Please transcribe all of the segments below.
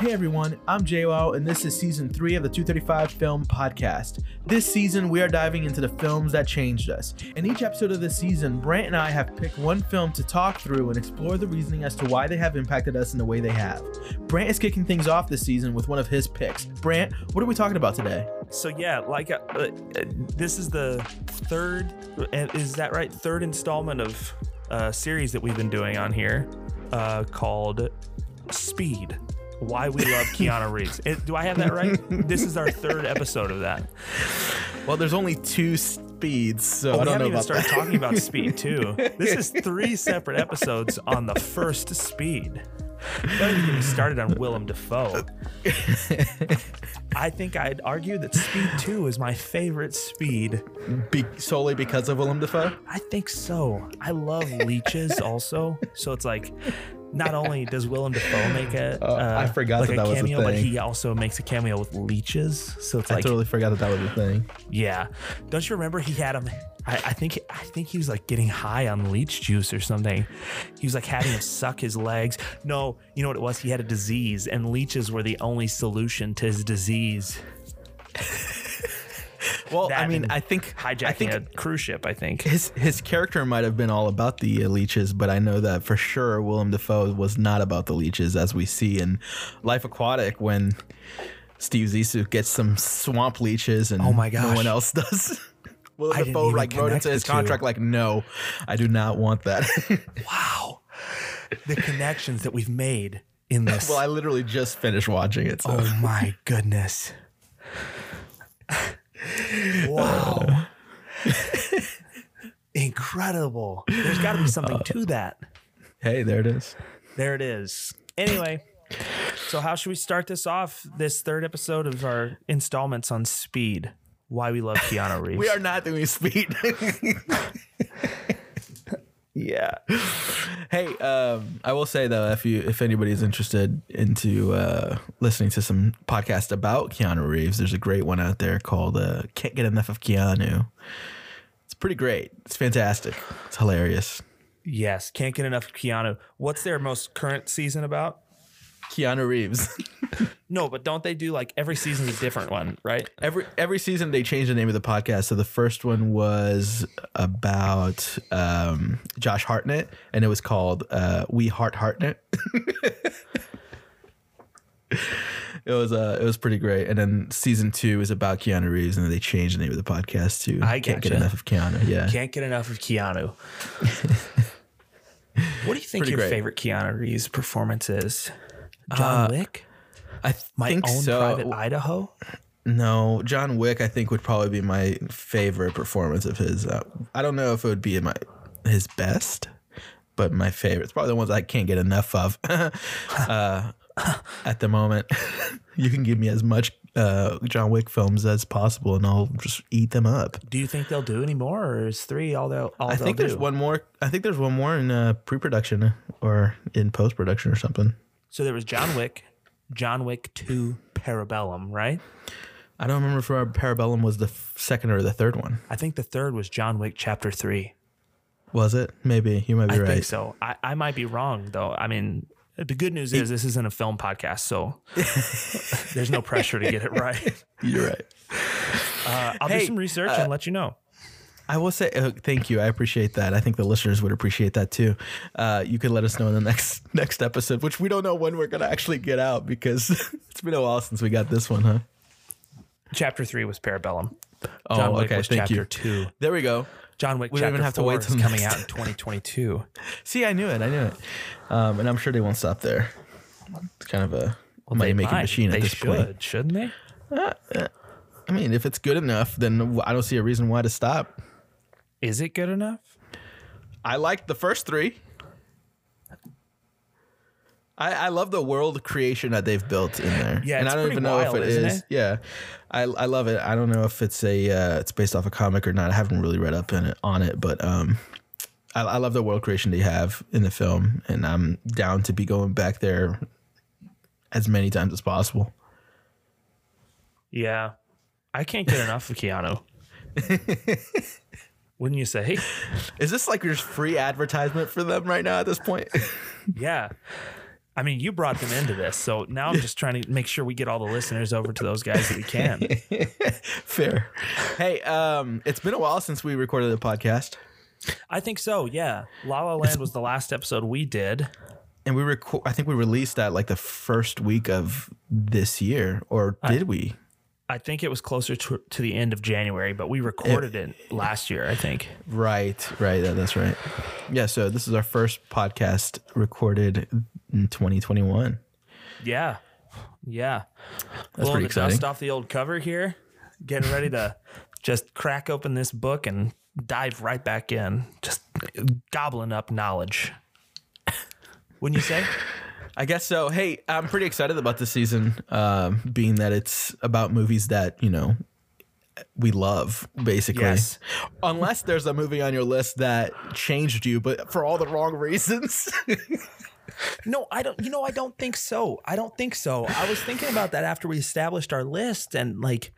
Hey everyone, I'm JWoww, and this is season three of the 235 Film Podcast. This season, we are diving into the films that changed us. In each episode of this season, Brant and I have picked one film to talk through and explore the reasoning as to why they have impacted us in the way they have. Brant is kicking things off this season with one of his picks. Brant, what are we talking about today? So yeah, like uh, uh, this is the third, uh, is that right? Third installment of a series that we've been doing on here, uh, called Speed. Why we love Keanu Reeves. It- do I have that right? this is our third episode of that. Well, there's only two speeds, so Oh, I we don't haven't know even about started that. talking about Speed too. This is three separate episodes on the first Speed. Don't even get me started on Willem Dafoe. I think I'd argue that Speed 2 is my favorite Speed. Be- solely because of Willem Dafoe? I think so. I love leeches also. So it's like not only does Willem Dafoe make a Oh, I uh, forgot like that a that was a cameo, but he also makes a cameo with leeches. So it's I like totally forgot that that was a thing. yeah. Don't you remember he had him? I, I think I think he was like getting high on leech juice or something. He was like having him suck his legs. No, you know what it was? He had a disease, and leeches were the only solution to his disease. Well, I mean, I think Hijacking I think a cruise ship, I think. his his character might have been all about the uh, leeches, but I know that for sure Willem Dafoe was not about the leeches, as we see in Life Aquatic when Steve Zissou gets some swamp leeches and Oh my no one else does. Willem I Dafoe like wrote into his two. contract like, no, I do not want that. Wow, the connections that we've made in this. well, I literally just finished watching it, so Oh my goodness. Wow. Incredible. There's got to be something to that. hey, there it is. There it is. Anyway, so how should we start this off? This third episode of our installments on speed. Why we love Keanu Reeves. We are not doing speed. yeah. Hey, um, I will say though, if you if anybody's interested into uh, listening to some podcast about Keanu Reeves, there's a great one out there called uh, "Can't Get Enough of Keanu." It's pretty great. It's fantastic. It's hilarious. Yes. Can't get enough of Keanu. What's their most current season about? Keanu Reeves. No, but don't they do like every season's a different one, right? every every season they change the name of the podcast. So the first one was about um, Josh Hartnett, and it was called uh, "We Heart Hartnett." it was uh, it was pretty great. And then season two is about Keanu Reeves, and then they changed the name of the podcast to I "Can't Get. Enough of Keanu." Yeah, Can't get enough of Keanu. what do you think Pretty your great. favorite Keanu Reeves performance is? John Wick? I My think own so. private Idaho? No, John Wick, I think would probably be my favorite performance of his. Uh, I don't know if it would be my his best, but my favorite. It's probably the ones I can't get enough of uh, at the moment. you can give me as much uh, John Wick films as possible, and I'll just eat them up. Do you think they'll do any more, or is three all they'll all I they'll think there's do? one more. I think there's one more in uh, pre-production or in post-production or something. So there was John Wick, John Wick Two, Parabellum, right? I don't remember if our Parabellum was the f- second or the third one. I think the third was John Wick Chapter Three. Was it? Maybe you might be I right. think so. I, I might be wrong though. I mean, the good news is this isn't a film podcast, so there's no pressure to get it right. You're right. Uh, I'll Hey, do some research and let you know. I will say uh, thank you. I appreciate that. I think the listeners would appreciate that too. Uh, you could let us know in the next next episode, which we don't know when we're gonna actually get out because it's been a while since we got this one, huh? Chapter three was Parabellum. Oh, John Wick okay. was Thank chapter you. two. There we go. John Wick We don't even have to wait till coming out in 2022. See, I knew it. I knew it. Um, and I'm sure they won't stop there. It's kind of a money making machine at this should, point. shouldn't they? I mean, if it's good enough, then I don't see a reason why to stop. Is it good enough? I liked the first three. I, I love the world creation that they've built in there. Yeah, and it's I don't even know wild, if it isn't it? Yeah, I I love it. I don't know if it's a uh, it's based off a comic or not. I haven't really read up in it on it, but um, I, I love the world creation they have in the film, and I'm down to be going back there as many times as possible. Yeah. I can't get enough of Keanu. Wouldn't you say? Is this like your free advertisement for them right now at this point? Yeah. I mean, you brought them into this, so now I'm just trying to make sure we get all the listeners over to those guys that we can. Fair. Hey, um, it's been a while since we recorded the podcast, I think so. Yeah, La La Land was the last episode we did. and we record. I think we released that like the first week of this year, or did we? I think it was closer to, to the end of January, but we recorded it last year. I think. Right, right. that- That's right. Yeah. So this is our first podcast recorded in 2021. Yeah, yeah. That's Blowing pretty the exciting. dust off the old cover here, getting ready to just crack open this book and dive right back in, just gobbling up knowledge. Wouldn't you say? I guess so. Hey, I'm pretty excited about this season, um, being that it's about movies that you know we love, basically. Yes. Unless there's a movie on your list that changed you, but for all the wrong reasons. No, I don't. You know, I don't think so. I don't think so. I was thinking about that after we established our list, and like,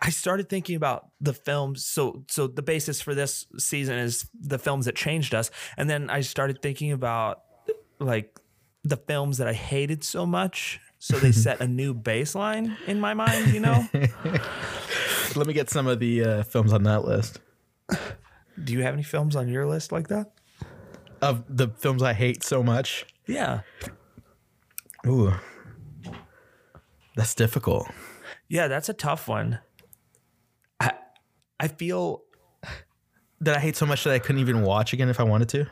I started thinking about the films. So, so the basis for this season is the films that changed us, and then I started thinking about like the films that I hated so much. So they set a new baseline in my mind. You know, Let me get some of the uh, films on that list do you have any films on your list like that? of the films I hate so much. Yeah, Ooh, that's difficult. yeah, that's a tough one. I I feel That I hate so much that I couldn't even watch again if I wanted to.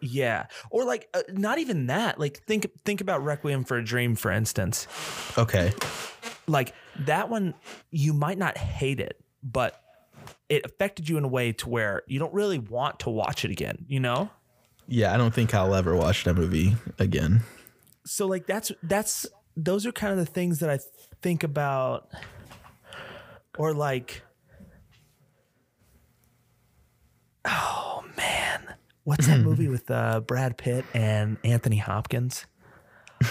Yeah, or like uh, not even that. Like think think about Requiem for a Dream, for instance. Okay. Like that one, you might not hate it, but it affected you in a way to where you don't really want to watch it again. You know. Yeah, I don't think I'll ever watch that movie again. So like that's that's those are kind of the things that I think about, or like, oh what's that movie with uh, Brad Pitt and Anthony Hopkins?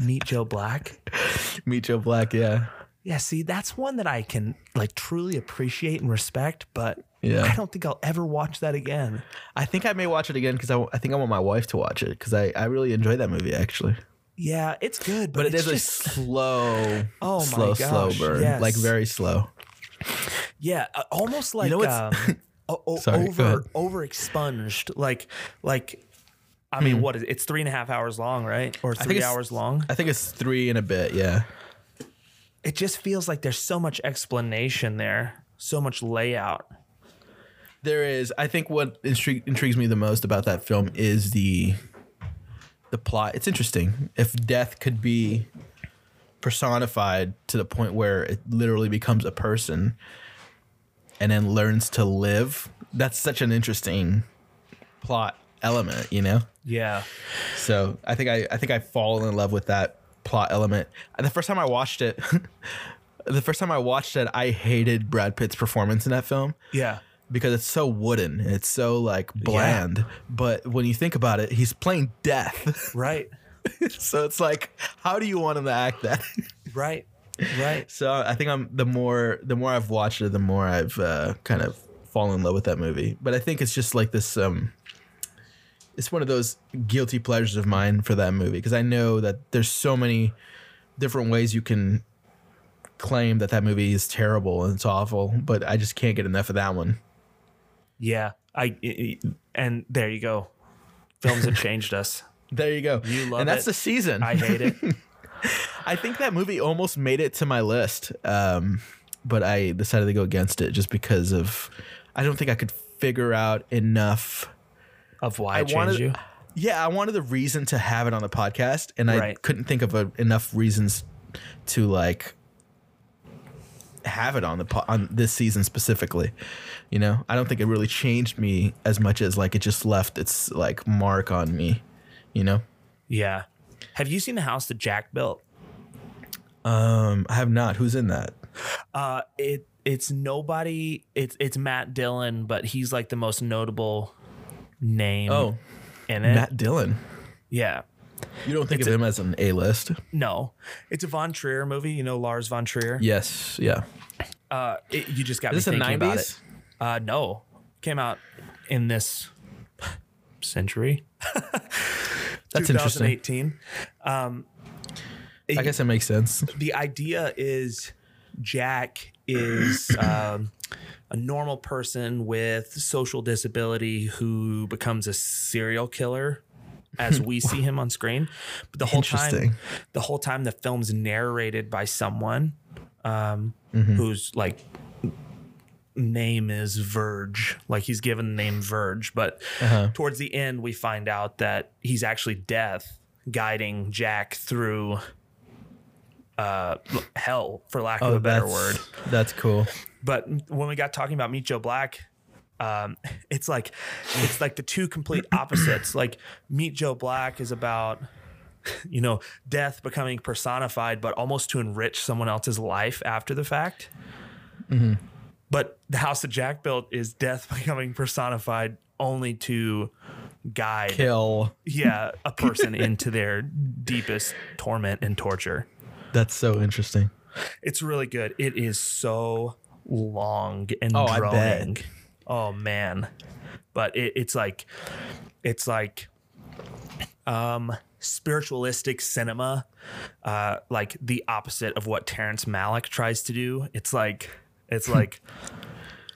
Meet Joe Black. Meet Joe Black, yeah. Yeah, see, that's one that I can like truly appreciate and respect, but Yeah. I don't think I'll ever watch that again. I think I may watch it again because I, I think I want my wife to watch it because I, I really enjoy that movie actually. Yeah, it's good, but, But it it's is just a slow, Oh my slow, slow burn, yes. like very slow. Yeah, uh, almost like know what's- um, o- o- Sorry, over over expunged. Like like, I mean, what is it? It's three and a half hours long, right? Or Hmm. think three it's- hours long. I think it's three and a bit. Yeah, It just feels like there's so much explanation there, so much layout. there is. I think what intri- intrigues me the most about that film is the the plot. It's interesting. If death could be personified to the point where it literally becomes a person and then learns to live, that's such an interesting plot element, you know? Yeah, So I think I, I think I fall in love with that plot element. And the first time I watched it, the first time I watched it, I hated Brad Pitt's performance in that film yeah, because it's so wooden. It's so like bland. But when you think about it, he's playing death. right, so it's like, how do you want him to act that? right, right. so I think I'm the more the more I've watched it, the more I've uh, kind of fallen in love with that movie. But I think it's just like this. Um, it's one of those guilty pleasures of mine for that movie because I know that there's so many different ways you can claim that that movie is terrible and it's awful, but I just can't get enough of that one. Yeah, I and there you go. Films have changed us. There you go. You love and that's it. the season. I hate it. I think that movie almost made it to my list, um, but I decided to go against it just because of I don't think I could figure out enough. Of why I it changed wanted, you. yeah, I wanted a reason to have it on the podcast, and I couldn't think of a, enough reasons to like have it on the po- on this season specifically. You know, I don't think it really changed me as much as like it just left its like mark on me. You know, Yeah. Have you seen the house that Jack built? um, I have not. Who's in that? Uh, it it's nobody. It's it's Matt Dillon, but he's like the most notable name. Oh, in it. Matt Dillon. Yeah. You don't think It's of a- him as an A list? No, it's a Von Trier movie. You know Lars Von Trier. Yes. Yeah. Uh, it, you just got Is this me the thinking about it. Uh, no, came out in this century. That's interesting. 2018. Um, I guess it makes sense. the idea is Jack is um, a normal person with social disability who becomes a serial killer as we see him on screen. But the whole time, the whole time, the film's narrated by someone um, Mm-hmm. whose like name is Verge. Like he's given the name Verge, but Uh-huh. towards the end, we find out that he's actually Death guiding Jack through uh hell for lack of Oh, a better that's word that's cool. but when we got talking about meet joe black um it's like it's like the two complete opposites like meet joe black is about you know death becoming personified but almost to enrich someone else's life after the fact but the house that jack built is death becoming personified only to guide Kill. yeah a person into their deepest torment and torture That's so interesting. it's really good. It is so long and Oh, droning. Oh man. But it, it's like it's like um spiritualistic cinema, uh like the opposite of what Terrence Malick tries to do. It's like it's like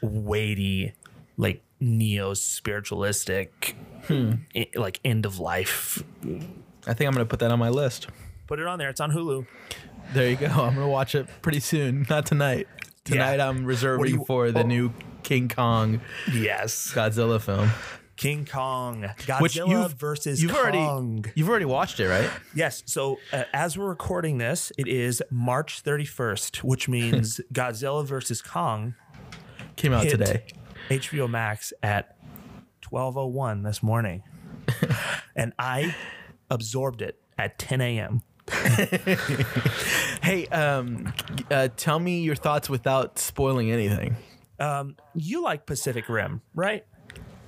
weighty, like neo spiritualistic i- like end of life. I think I'm gonna put that on my list. Put it on there. It's on Hulu. There you go. I'm gonna watch it pretty soon. Not tonight. Tonight I'm reserving you- for the oh. new King Kong Yes. Godzilla film. King Kong. Godzilla Which you've versus you've already Kong. you've already watched it, right? Yes. So uh, as we're recording this, it is March 31st, which means Godzilla versus Kong Came out today. HBO Max at 12:01 this morning, and I absorbed it at 10 a.m. Hey, um, uh, tell me your thoughts without spoiling anything. Um, you like Pacific Rim, right?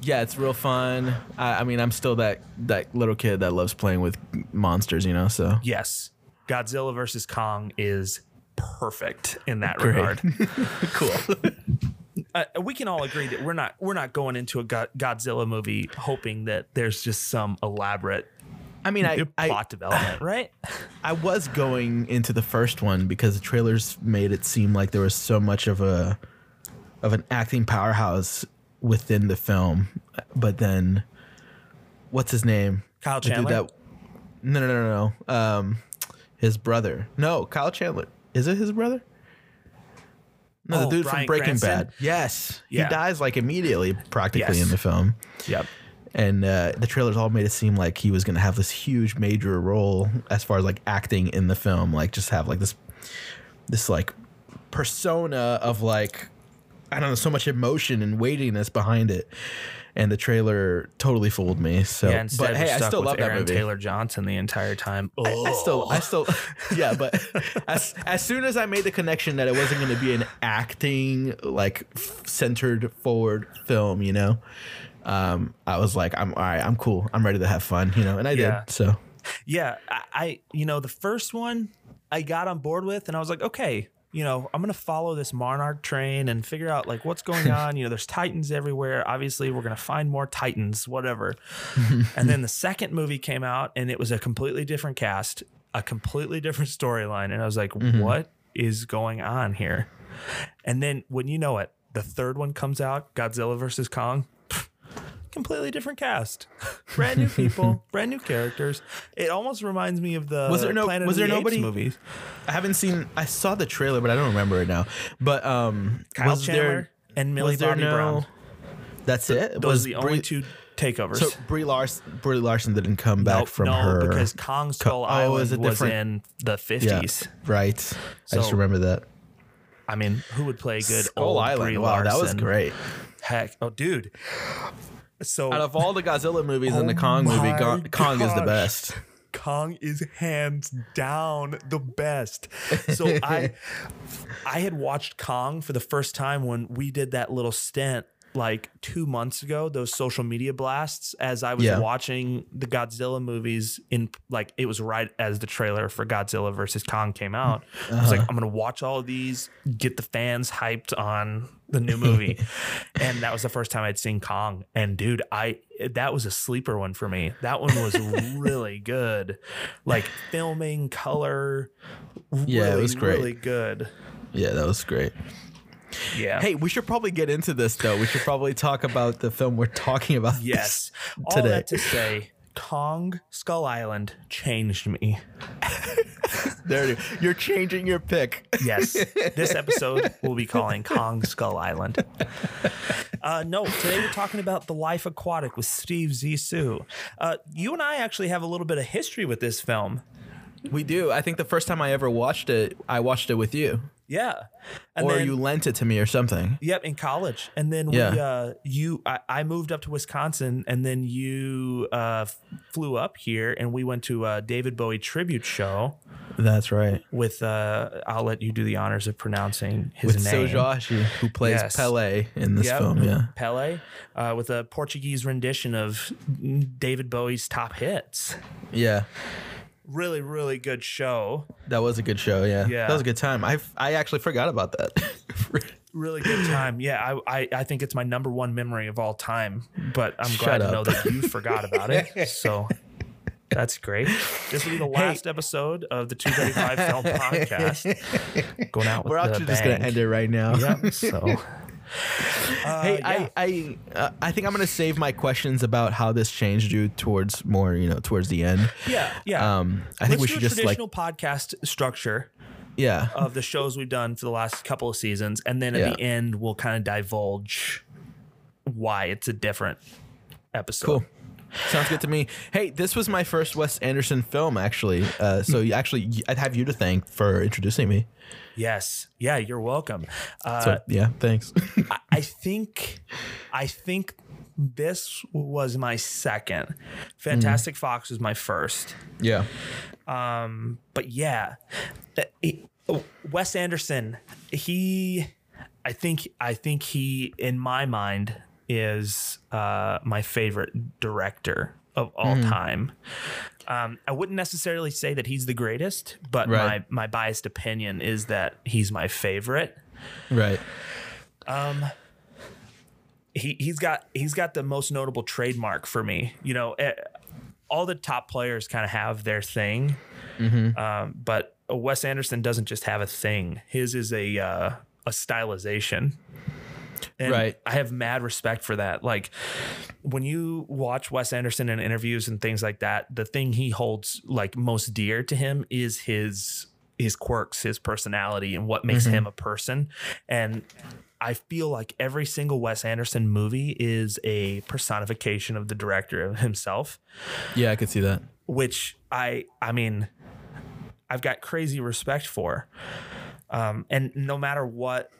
Yeah, it's real fun. I, I mean, I'm still that that little kid that loves playing with monsters, you know. So Yes. Godzilla versus Kong is perfect in that Great. regard. cool. uh, we can all agree that we're not we're not going into a Go- Godzilla movie hoping that there's just some elaborate I mean, I, I plot development, right? I was going into the first one because the trailers made it seem like there was so much of a of an acting powerhouse within the film, but then what's his name? Kyle The Chandler? that- no, no, no, no. Um, his brother. No, Kyle Chandler. Is it his brother? No, Oh, the dude Bryan from Breaking Cranston? Bad. Yes, Yeah. he dies like immediately, practically Yes. in the film Yep. and uh, the trailers all made it seem like he was going to have this huge major role as far as like acting in the film like just have like this this like persona of like i don't know so much emotion and weightiness behind it and the trailer totally fooled me so Yeah, but hey i still love that movie Taylor Johnson the entire time. I, I still, I still, yeah, but as as soon as I made the connection that it wasn't going to be an acting like centered forward film, you know, um, I was like, I'm all right, I'm cool, I'm ready to have fun, you know, and I Yeah. did. So yeah, I, I you know the first one I got on board with, and I was like, okay, you know, I'm gonna follow this Monarch train and figure out like what's going on. you know, there's Titans everywhere. Obviously, we're gonna find more Titans, whatever. and then the second movie came out, and it was a completely different cast, a completely different storyline, and I was like, mm-hmm. what is going on here? And then when you know it, the third one comes out, Godzilla versus Kong. Completely different cast, brand new people, brand new characters. It almost reminds me of the Was there no- Planet was of the there Apes nobody- movies. I haven't seen. I saw the trailer, but I don't remember it now. But um, Kyle was Chandler there and Millie was there Bobby no? Brown. That's it. Those was the only Brie- two takeovers. So Brie Larson, Brie Larson didn't come back Nope, from no, her because Kong Skull oh, Island is it was in the yeah, fifties. right. I just remember that. I mean, who would play good Skull old Island. Brie wow, that was great. Heck, oh, dude. So Out of all the Godzilla movies and the Oh Kong movie, Kong is the best. Kong is hands down the best. So I I had watched Kong for the first time when we did that little stint like 2 months ago, those social media blasts as I was Yeah. watching the Godzilla movies in like it was right as the trailer for Godzilla versus Kong came out. I was like uh-huh. I'm going to watch all of these, get the fans hyped on the new movie, and that was the first time I'd seen Kong. And dude, I that was a sleeper one for me. That one was really good, like filming, color. Yeah, it was great. Really good. Yeah, that was great. Yeah. Hey, we should probably get into this though. We should probably talk about the film we're talking about. Yes. All today. that to say, Kong Skull Island changed me. There it is. You're changing your pick. Yes. this episode we'll be calling Kong Skull Island. Uh, no, today we're talking about The Life Aquatic with Steve Zissou. Uh, you and I actually have a little bit of history with this film. We do. I think the first time I ever watched it, I watched it with you, Yeah. And or then, you lent it to me or something. Yep, in college, and then we, Yeah. uh, you, I, I moved up to Wisconsin, and then you uh, flew up here, and we went to a David Bowie tribute show That's right. with. Uh, I'll let you do the honors of pronouncing his name. With name. Seu Jorge, who plays Yes. Pele in this Yep. film. Yeah. Pele, uh, with a Portuguese rendition of David Bowie's top hits. Yeah. Really, really good show. That was a good show. Yeah. Yeah. That was a good time. I I actually forgot about that. Really good time. Yeah, I, I, I think it's my number one memory of all time. But I'm Shut glad to know that you forgot about it. So that's great. This will be the last episode of the 235 Film Podcast. Going out with We're actually just gonna end it right now. Yep. So. Uh, Hey, yeah. I I uh, I think I'm gonna save my questions about how this changed you towards more, you know, towards the end. yeah, yeah. Um, I think Let's we do should just like, traditional podcast structure. yeah, of the shows we've done for the last couple of seasons, and then at Yeah. the end we'll kind of divulge why it's a different episode. cool. Sounds good to me. Hey, this was my first Wes Anderson film, actually. Uh, so you actually, I'd have you to thank for introducing me. Yes, yeah, you're welcome. Uh, So yeah, thanks. I, I think, I think this was my second. Fantastic Fox was my first. yeah, Um, but yeah, he- oh, Wes Anderson, he, I think, I think he, in my mind, is uh, my favorite director of all time. Um, I wouldn't necessarily say that he's the greatest, but Right. my my biased opinion is that he's my favorite. right. Um. he he's got he's got the most notable trademark for me. You know, eh, all the top players kind of have their thing, Mm-hmm. um, but Wes Anderson doesn't just have a thing. His is a uh, a stylization. And Right. I have mad respect for that. Like when you watch Wes Anderson in interviews and things like that, the thing he holds like most dear to him is his his quirks, his personality, and what makes him a person. And I feel like every single Wes Anderson movie is a personification of the director himself, Yeah, I could see that. which I I mean I've got crazy respect for. Um, and no matter what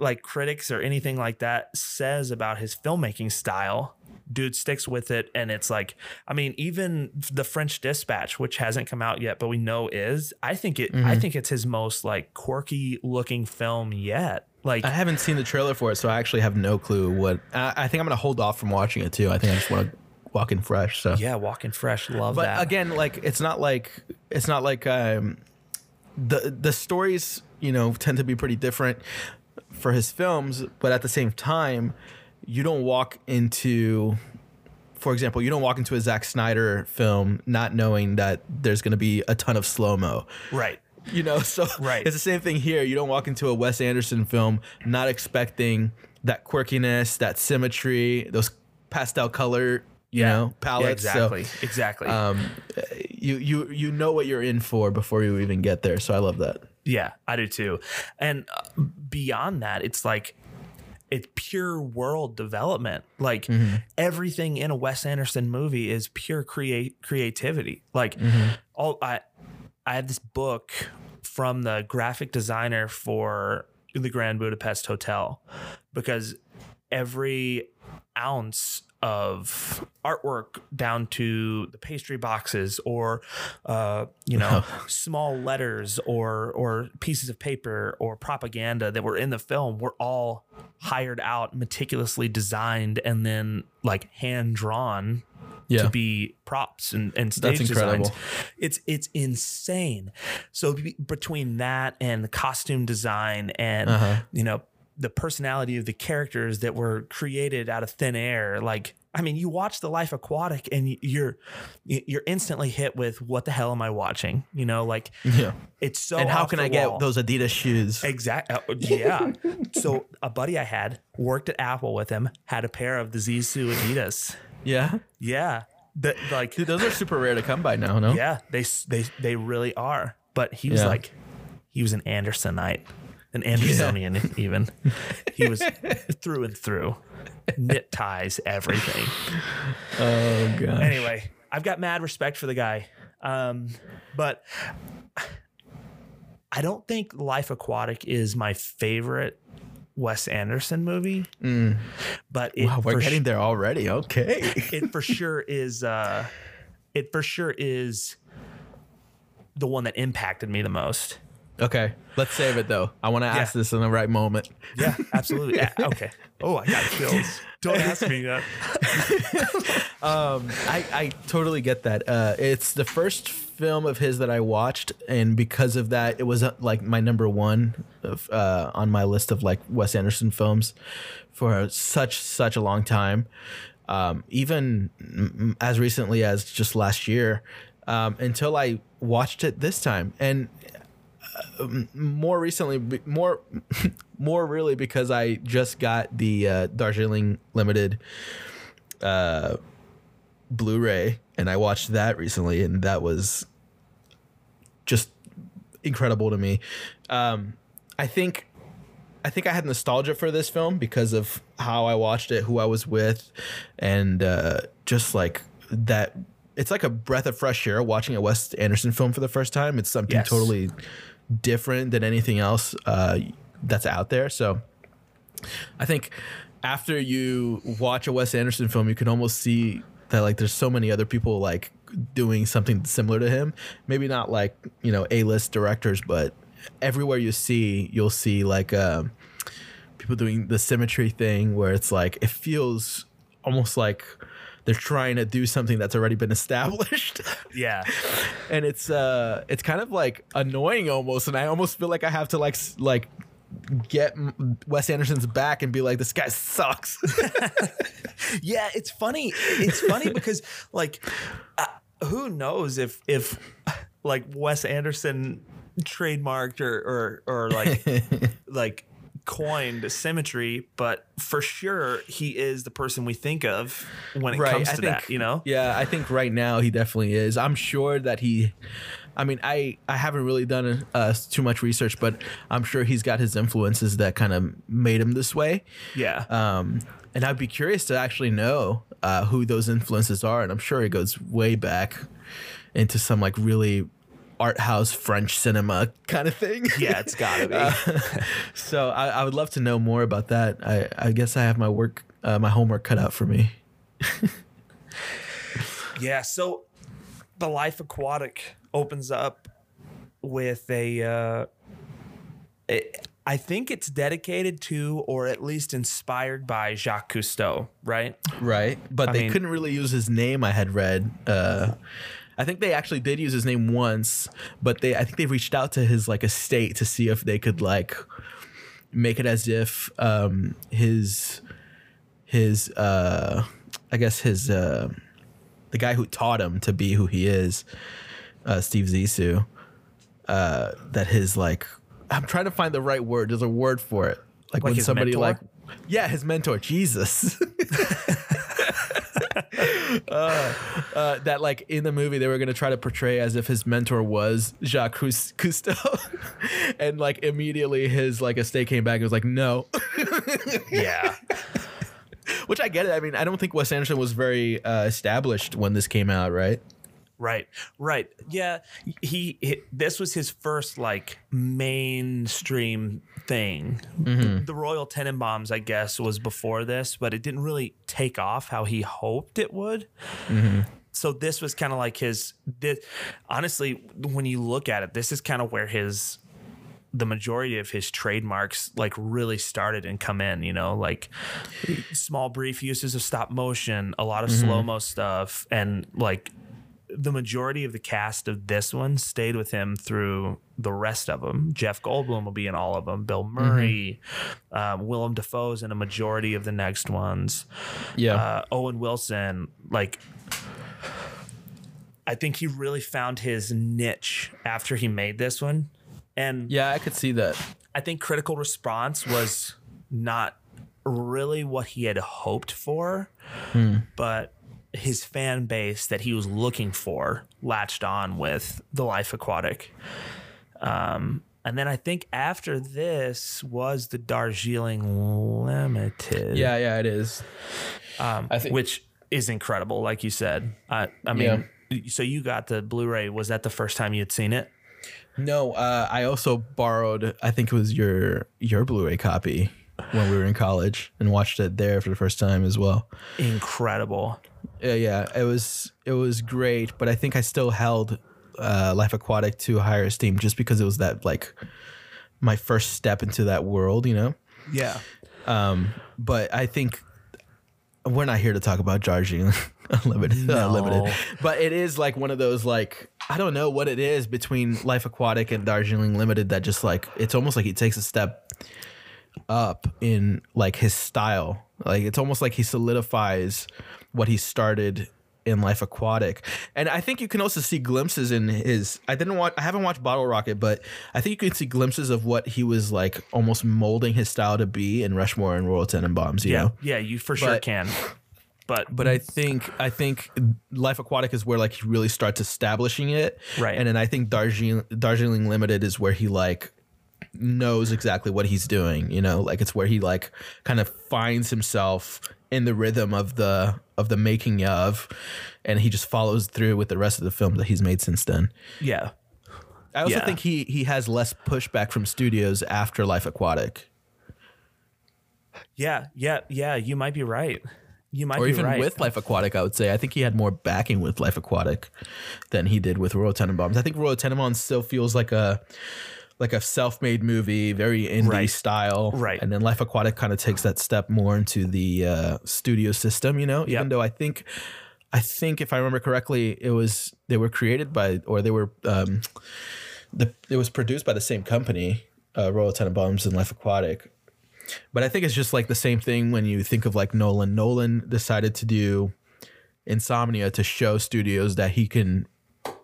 like critics or anything like that says about his filmmaking style, dude sticks with it and it's like I mean even the French Dispatch which hasn't come out yet but we know is I think it I think it's his most like quirky looking film yet. Like I haven't seen the trailer for it, so I actually have no clue what. I, I think I'm gonna hold off from watching it too. I think I just want to walk in fresh. So yeah, Walking Fresh, love but that. again like it's not like it's not like um the the stories you know tend to be pretty different for his films but at the same time you don't walk into for example you don't walk into a Zack Snyder film not knowing that there's going to be a ton of slow-mo right. you know so Right. it's the same thing here you don't walk into a Wes Anderson film not expecting that quirkiness that symmetry those pastel color you know Yeah, palettes So- exactly. exactly. um, you you you know what you're in for before you even get there. So I love that. Yeah, I do too. And uh, beyond that, it's like it's pure world development. Like Mm-hmm. everything in a Wes Anderson movie is pure create creativity. Like Mm-hmm. all I I have this book from the graphic designer for the Grand Budapest Hotel because every ounce of artwork down to the pastry boxes or uh, you know small letters or or pieces of paper or propaganda that were in the film were all hired out meticulously designed and then like hand drawn Yeah. to be props and, and stage That's designs. It's it's insane. So be, between that and the costume design and Uh-huh. you know the personality of the characters that were created out of thin air. Like, I mean, you watch The Life Aquatic and you're you're instantly hit with what the hell am I watching? You know, like Yeah. it's so. and how can the I get those Adidas shoes? Exactly. Uh, yeah. so a buddy I had worked at Apple with him, had a pair of the Zissou Adidas. Yeah. Yeah. That like Dude, those are super rare to come by now, no? yeah, they they they really are. But he was Yeah. like he was an Andersonite, an Andersonian even. He was through and through. Knit ties, everything. Oh god. Anyway, I've got mad respect for the guy. Um, but I don't think Life Aquatic is my favorite Wes Anderson movie. But it, Mm. Wow, we're getting there already. Okay. it for sure is uh it for sure is the one that impacted me the most. Okay. Let's save it though. I want to ask this in the right moment. Yeah, absolutely. Yeah, okay. Oh, I got chills. Don't ask me that. Um, I, I totally get that. Uh, it's the first film of his that I watched, and because of that, it was uh, like my number one of, uh, on my list of like Wes Anderson films for such such a long time. Um, even mm, as recently as just last year, um, until I watched it this time, and more recently, more, more really because I just got the uh, Darjeeling Limited uh, Blu-ray, and I watched that recently, and that was just incredible to me. Um, I think. I think I had nostalgia for this film because of how I watched it, who I was with, and uh, just like that. It's like a breath of fresh air watching a Wes Anderson film for the first time. It's something Yes. totally different than anything else uh, that's out there. So I think after you watch a Wes Anderson film, you can almost see that like there's so many other people like doing something similar to him. Maybe not like you know A list directors, but everywhere you see, you'll see like um, people doing the symmetry thing where it's like it feels almost like they're trying to do something that's already been established Yeah. and it's uh it's kind of like annoying almost and i almost feel like i have to like like get wes anderson's back and be like this guy sucks Yeah, it's funny. It's funny because like uh, who knows if if like Wes Anderson trademarked or or or like like coined symmetry, but for sure he is the person we think of when it comes to that, you know? yeah i think right now he definitely is i'm sure that he i mean i i haven't really done uh, too much research but i'm sure he's got his influences that kind of made him this way Yeah. um, and I'd be curious to actually know uh, who those influences are, and I'm sure it goes way back into some like really art house French cinema kind of thing. yeah, it's gotta be. so I, I would love to know more about that. I, I guess I have my work, uh, my homework cut out for me. Yeah, so the Life Aquatic opens up with a. Uh, it, I think it's dedicated to, or at least inspired by Jacques Cousteau, right? Right, but I they mean- couldn't really use his name. I had read. Uh, I think they actually did use his name once, but they I think they reached out to his like estate to see if they could like make it as if um, his his uh, I guess his uh, the guy who taught him to be who he is, uh, Steve Zissou. Uh, that his like I'm trying to find the right word. There's a word for it. Like, Like when somebody mentor? like yeah, his mentor, Jesus. uh, uh, that like in the movie they were gonna try to portray as if his mentor was Jacques Cousteau, and like immediately his like estate came back and was like no, Yeah. which I get it. I mean, I don't think Wes Anderson was very uh, established when this came out, right? Right, right. Yeah, he, he this was his first like mainstream thing. The, mm-hmm. the Royal Tenenbaums, I guess, was before this, but it didn't really take off how he hoped it would. Mm-hmm. So this was kind of like his. This, honestly, when you look at it, this is kind of where his the majority of his trademarks like really started and come in you know like small brief uses of stop motion a lot of mm-hmm. slow-mo stuff and like the majority of the cast of this one stayed with him through the rest of them. Jeff Goldblum will be in all of them. Bill Murray, um, Willem Dafoe's in a majority of the next ones. Yeah. Uh, Owen Wilson, like, I think he really found his niche after he made this one, and yeah, I could see that. I think critical response was not really what he had hoped for, but his fan base that he was looking for latched on with The Life Aquatic. Um, and then I think after this was the Darjeeling Limited, Yeah, yeah, it is. um, I think- which is incredible, like you said. I, I mean, so you got the Blu-ray. Was that the first time you had seen it? No, uh, I also borrowed. I think it was your your Blu-ray copy when we were in college and watched it there for the first time as well. Incredible. Yeah, yeah, it was it was great, but I think I still held uh, Life Aquatic to higher esteem just because it was that like my first step into that world, you know. Yeah. Um, but I think we're not here to talk about Darjeeling Unlimited, No. Unlimited, but it is like one of those like I don't know what it is between Life Aquatic and Darjeeling Limited that just like it's almost like he takes a step up in like his style. Like it's almost like he solidifies what he started in Life Aquatic. And I think you can also see glimpses in his I didn't watch I haven't watched Bottle Rocket, but I think you can see glimpses of what he was like almost molding his style to be in Rushmore and Royal Tenenbaums, you Yeah. know? Yeah, you for sure But- can. But But I think I think Life Aquatic is where like he really starts establishing it. Right. And then I think Darjeeling Darjeeling Limited is where he like knows exactly what he's doing, you know? Like it's where he like kind of finds himself in the rhythm of the of the making of and he just follows through with the rest of the films that he's made since then. yeah. I also Yeah. think he he has less pushback from studios after Life Aquatic. Yeah, yeah, yeah, you might be right. You might be right. or even right. with Life Aquatic, I would say. I think he had more backing with Life Aquatic than he did with Royal Tenenbaums. I think Royal Tenenbaums still feels like a like a self-made movie, very indie Right. style. Right. And then Life Aquatic kind of takes that step more into the uh, studio system, you know? Yep. Even though I think I think if I remember correctly, it was they were created by or they were um the it was produced by the same company, uh, Royal Tenenbaums and Life Aquatic. But I think it's just like the same thing when you think of like Nolan. Nolan decided to do Insomnia to show studios that he can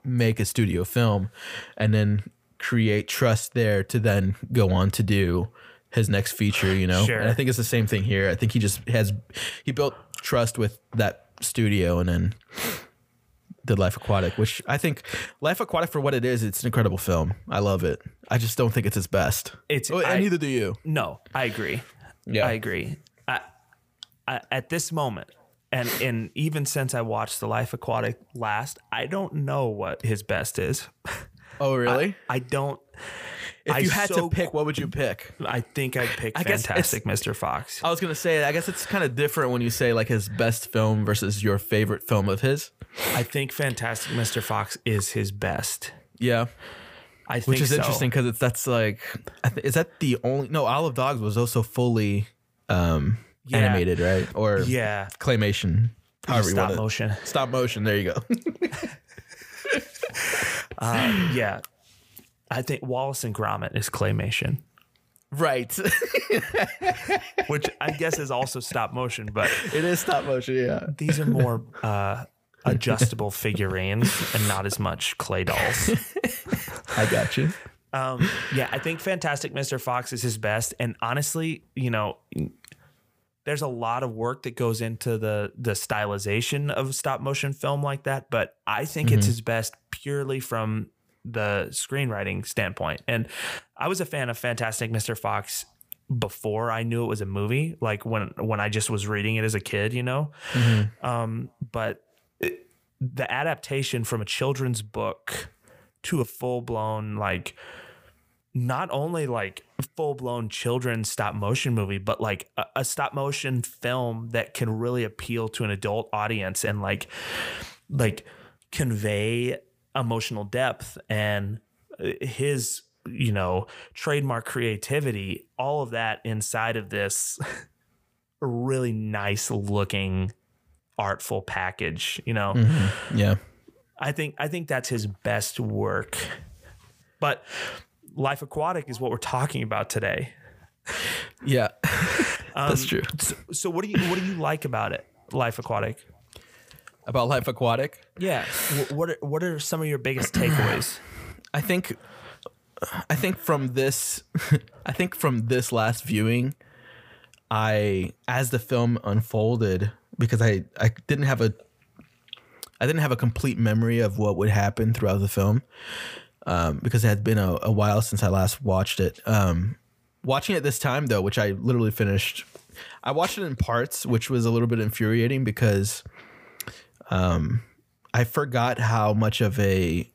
make a studio film and then create trust there to then go on to do his next feature, you know? Sure. And I think it's the same thing here. I think he just has he built trust with that studio and then did Life Aquatic, which I think Life Aquatic for what it is, it's an incredible film. I love it. I just don't think it's his best. It's- Oh, and I- neither do you. No, I agree. Yeah. I agree. I, I, at this moment, and and even since I watched The Life Aquatic last, I don't know what his best is. Oh, really? I don't. if I you had so- to pick, what would you pick? I think I'd pick I Fantastic Mr. Fox. I was gonna say, I guess it's kind of different when you say like his best film versus your favorite film of his. I think Fantastic Mr. Fox is his best. Yeah, I think which is so. interesting because it's that's like, th- is that the only? No, Isle of Dogs was also fully um, Yeah. animated, right? Or Yeah, claymation, however you stop motion. Stop motion. There you go. Uh, yeah, I think Wallace and Gromit is claymation, right. which I guess is also stop motion, but it is stop motion. Yeah. these are more uh, adjustable figurines and not as much clay dolls. I got you. Um, yeah, I think Fantastic Mr. Fox is his best, and honestly, you know, there's a lot of work that goes into the the stylization of stop motion film like that, but I think it's his best purely from the screenwriting standpoint. And I was a fan of Fantastic Mr. Fox before I knew it was a movie, like when when I just was reading it as a kid, you know. Um, but it, the adaptation from a children's book to a full blown like not only like full blown children's stop motion movie, but like a, a stop motion film that can really appeal to an adult audience and like like convey emotional depth and uh, his you know trademark creativity all of that inside of this really nice looking artful package you know Yeah. I think I think that's his best work. But Life Aquatic is what we're talking about today. Yeah, um, that's true. So, so what do you what do you like about it? Life Aquatic. About Life Aquatic, Yeah. What are, what are some of your biggest takeaways? I think, I think from this, I think from this last viewing, I as the film unfolded because I I didn't have a I didn't have a complete memory of what would happen throughout the film um, because it had been a, a while since I last watched it. Um, watching it this time though, which I literally finished, I watched it in parts, which was a little bit infuriating because um, I forgot how much of a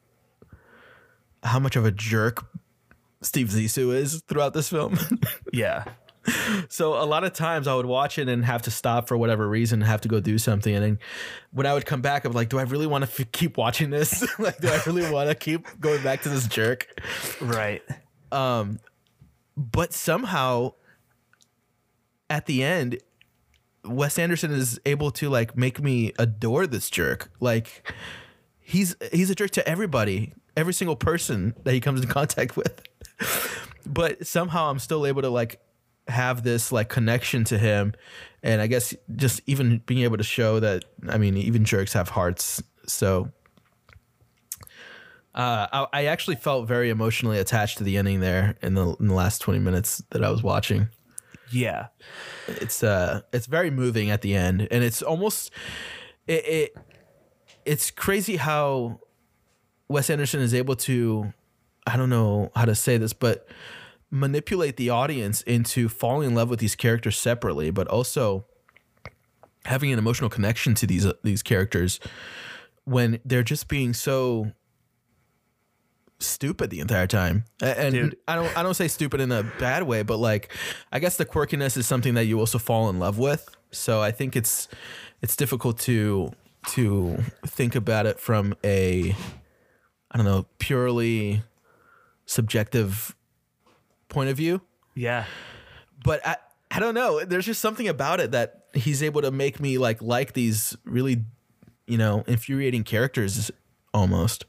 how much of a jerk Steve Zissou is throughout this film. Yeah. so a lot of times I would watch it and have to stop for whatever reason, have to go do something, and then when I would come back, I'm like, do I really want to f- keep watching this? like, do I really want to keep going back to this jerk? Right. Um, But somehow, at the end, Wes Anderson is able to like make me adore this jerk. Like, he's he's a jerk to everybody, every single person that he comes in contact with. but somehow I'm still able to like have this like connection to him. And I guess just even being able to show that I mean even jerks have hearts. So uh, I, I actually felt very emotionally attached to the ending there in the in the last 20 minutes that I was watching. Yeah. it's uh it's very moving at the end. And it's almost it, it it's crazy how Wes Anderson is able to I don't know how to say this but manipulate the audience into falling in love with these characters separately but also having an emotional connection to these uh, these characters when they're just being so stupid the entire time. And Dude. I don't I don't say stupid in a bad way, but like I guess the quirkiness is something that you also fall in love with. So I think it's it's difficult to to think about it from a I don't know, purely subjective point of view. Yeah. But I I don't know. There's just something about it that he's able to make me like like these really, you know, infuriating characters almost.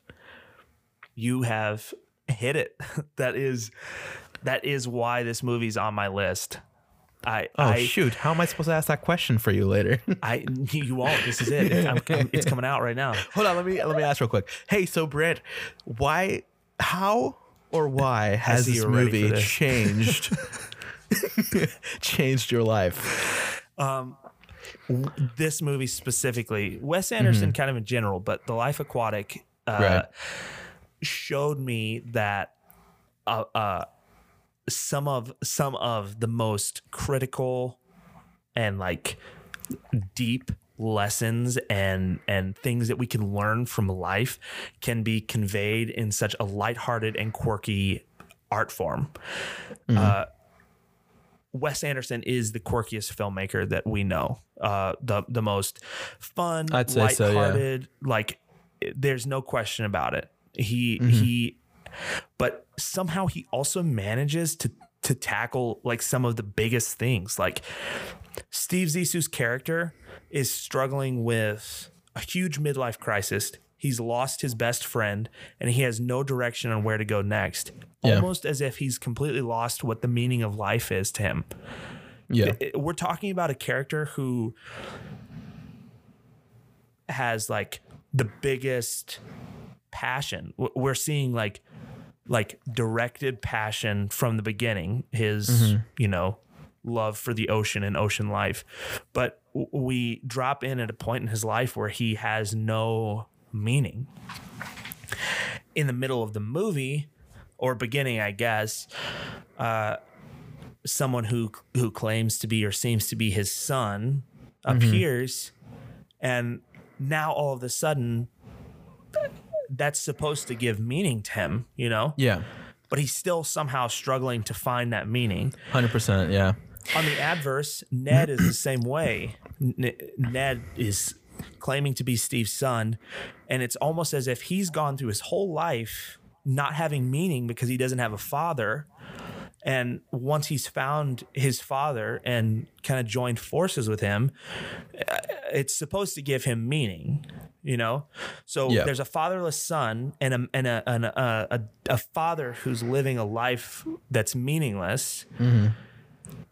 You have hit it. that is that is why this movie's on my list. I Oh I shoot! How am I supposed to ask that question for you later? I you won't. This is it. It's, I'm, I'm- it's coming out right now. Hold on, let me let me ask real quick. Hey, so Brent, why, how, or why has this you're ready for movie this. changed changed your life? This movie specifically, Wes Anderson, kind of in general, but The Life Aquatic uh, Right. showed me that uh, uh, some of some of the most critical and like deep lessons and and things that we can learn from life can be conveyed in such a lighthearted and quirky art form. Uh, Wes Anderson is the quirkiest filmmaker that we know. Uh, the the most fun, I'd say so, yeah. lighthearted. Like, there's no question about it. He Mm-hmm. he, but somehow he also manages to to tackle like some of the biggest things. Like Steve Zissou's character is struggling with a huge midlife crisis. He's lost his best friend and he has no direction on where to go next. Yeah. Almost as if he's completely lost what the meaning of life is to him. Yeah, We're talking about a character who has like the biggest passion. We're seeing like like directed passion from the beginning. His, you know, love for the ocean and ocean life. But we drop in at a point in his life where he has no meaning. In the middle of the movie or beginning, I guess, uh, someone who who claims to be or seems to be his son appears and now all of a sudden that's supposed to give meaning to him, you know? yeah, But he's still somehow struggling to find that meaning. hundred percent. Yeah, On the adverse, Ned is the same way. N- Ned is claiming to be Steve's son, and it's almost as if he's gone through his whole life not having meaning because he doesn't have a father. And once he's found his father and kind of joined forces with him, uh, it's supposed to give him meaning, you know? So Yeah. there's a fatherless son and a, and a, and a, a, a father who's living a life that's meaningless.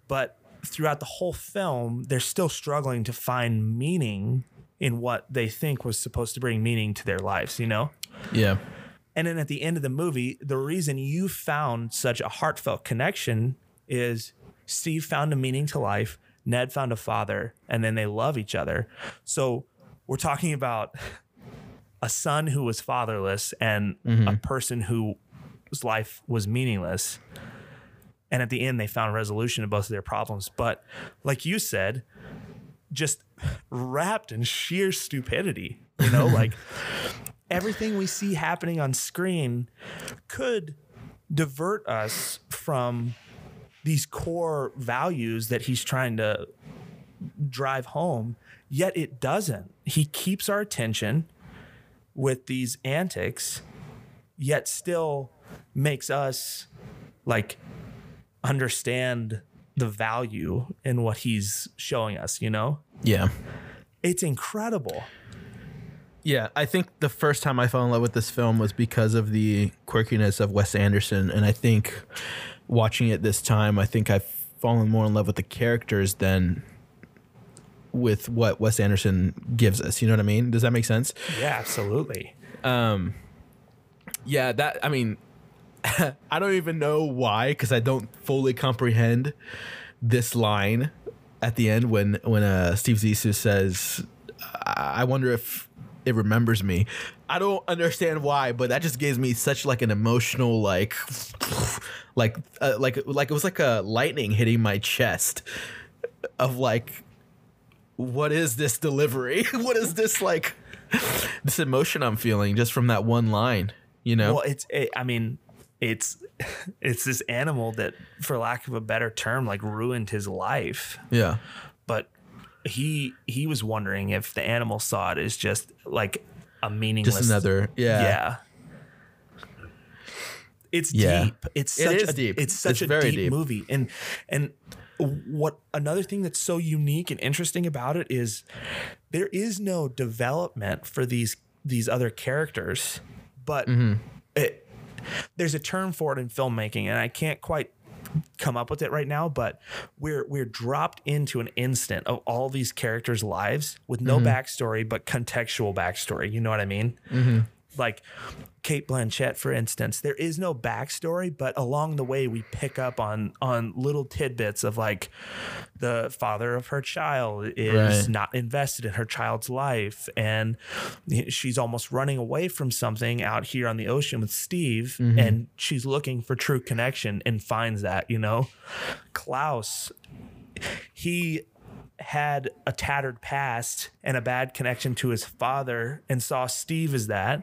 But throughout the whole film, they're still struggling to find meaning in what they think was supposed to bring meaning to their lives, you know? Yeah. And then at the end of the movie, the reason you found such a heartfelt connection is Steve found a meaning to life, Ned found a father, and then they love each other. So we're talking about a son who was fatherless and a mm-hmm. person whose life was meaningless. And at the end, they found resolution to both of their problems. But like you said, just wrapped in sheer stupidity, you know, like everything we see happening on screen could divert us from these core values that he's trying to drive home, yet it doesn't. He keeps our attention with these antics, yet still makes us like understand the value in what he's showing us, you know? Yeah. It's incredible. Yeah, I think the first time I fell in love with this film was because of the quirkiness of Wes Anderson, and I think watching it this time, I think I've fallen more in love with the characters than with what Wes Anderson gives us. You know what I mean? Does that make sense? Yeah, absolutely. Yeah, that I mean, I don't even know why because I don't fully comprehend this line at the end when when uh, Steve Zissou says, "I I wonder if it remembers me." I don't understand why, but that just gives me such like an emotional like, like uh, like like it was like a lightning hitting my chest of like, what is this delivery? what is this like? This emotion I'm feeling just from that one line, you know? Well, it's it, I mean, it's it's this animal that for lack of a better term like ruined his life. yeah. But he he was wondering if the animal saw it as just like a meaningless Just another, yeah. yeah. It's Yeah. deep. It's such is a, deep. It's such It's a deep, deep. movie, and and what another thing that's so unique and interesting about it is there is no development for these these other characters, but Mm-hmm. it, there's a term for it in filmmaking, and I can't quite come up with it right now, but we're we're dropped into an instant of all these characters' lives with no mm-hmm. backstory but contextual backstory. You know what I mean? Mm-hmm. Like Cate Blanchett, for instance, there is no backstory, but along the way we pick up on on little tidbits of like the father of her child is Right. not invested in her child's life, and she's almost running away from something out here on the ocean with Steve, mm-hmm. and she's looking for true connection and finds that. You know, Klaus, he had a tattered past and a bad connection to his father and saw Steve as that.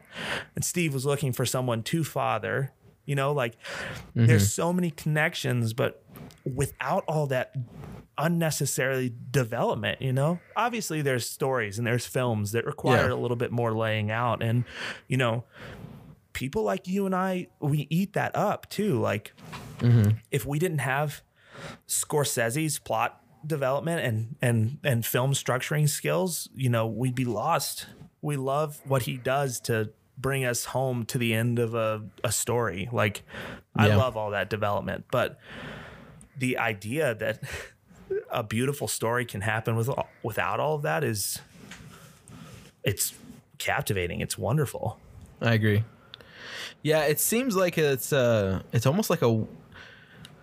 And Steve was looking for someone to father. You know, like mm-hmm. there's so many connections, but without all that unnecessarily development, you know? Obviously there's stories and there's films that require Yeah. a little bit more laying out. And, you know, people like you and I, we eat that up too. Like mm-hmm. if we didn't have Scorsese's plot development and and and film structuring skills, you know, we'd be lost. We love what he does to bring us home to the end of a, a story. Like I Yeah. love all that development, but the idea that a beautiful story can happen with without all of that is it's captivating. It's wonderful. I agree. Yeah, it seems like it's uh it's almost like a